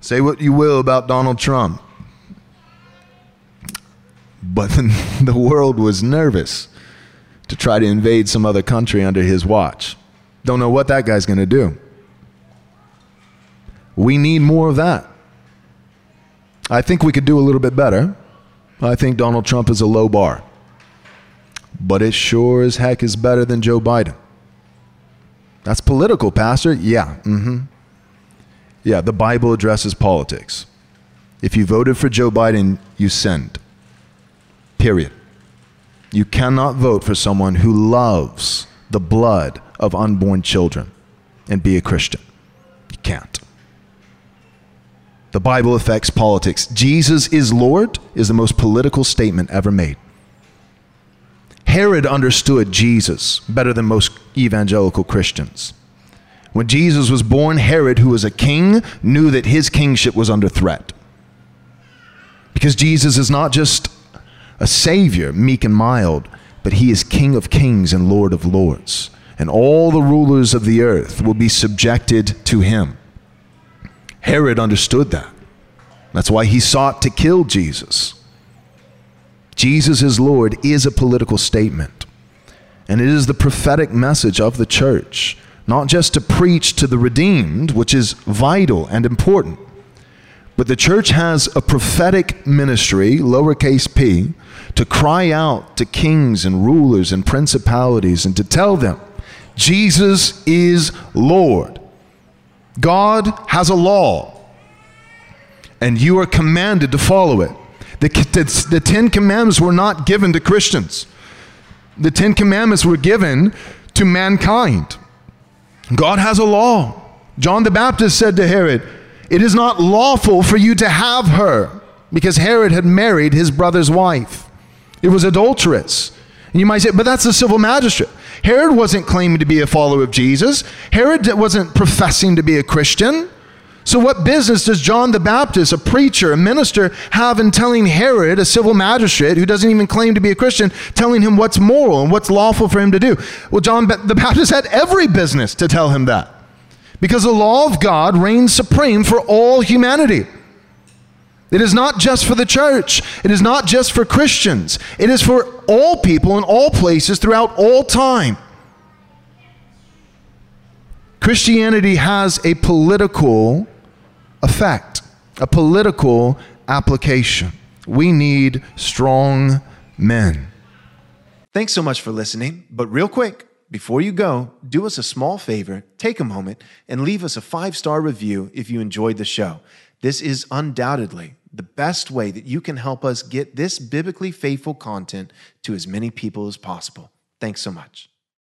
Say what you will about Donald Trump. But the world was nervous to try to invade some other country under his watch. Don't know what that guy's going to do. We need more of that. I think we could do a little bit better. I think Donald Trump is a low bar. But it sure as heck is better than Joe Biden. That's political, Pastor. Yeah. Mm-hmm. Yeah, the Bible addresses politics. If you voted for Joe Biden, you sinned. Period. You cannot vote for someone who loves the blood of unborn children and be a Christian. You can't. The Bible affects politics. Jesus is Lord is the most political statement ever made. Herod understood Jesus better than most evangelical Christians. When Jesus was born, Herod, who was a king, knew that his kingship was under threat. Because Jesus is not just a savior, meek and mild, but he is King of kings and Lord of lords. And all the rulers of the earth will be subjected to him. Herod understood that. That's why he sought to kill Jesus. Jesus is Lord is a political statement. And it is the prophetic message of the church not just to preach to the redeemed, which is vital and important, but the church has a prophetic ministry, lowercase p, to cry out to kings and rulers and principalities and to tell them, Jesus is Lord. God has a law, and you are commanded to follow it. The, the, the Ten Commandments were not given to Christians, the Ten Commandments were given to mankind. God has a law. John the Baptist said to Herod, It is not lawful for you to have her, because Herod had married his brother's wife. It was adulterous. And you might say, but that's a civil magistrate. Herod wasn't claiming to be a follower of Jesus. Herod wasn't professing to be a Christian. So, what business does John the Baptist, a preacher, a minister, have in telling Herod, a civil magistrate who doesn't even claim to be a Christian, telling him what's moral and what's lawful for him to do? Well, John the Baptist had every business to tell him that because the law of God reigns supreme for all humanity. It is not just for the church. It is not just for Christians. It is for all people in all places throughout all time. Christianity has a political effect, a political application. We need strong men. Thanks so much for listening. But real quick, before you go, do us a small favor, take a moment, and leave us a five star review if you enjoyed the show. This is undoubtedly the best way that you can help us get this biblically faithful content to as many people as possible. Thanks so much.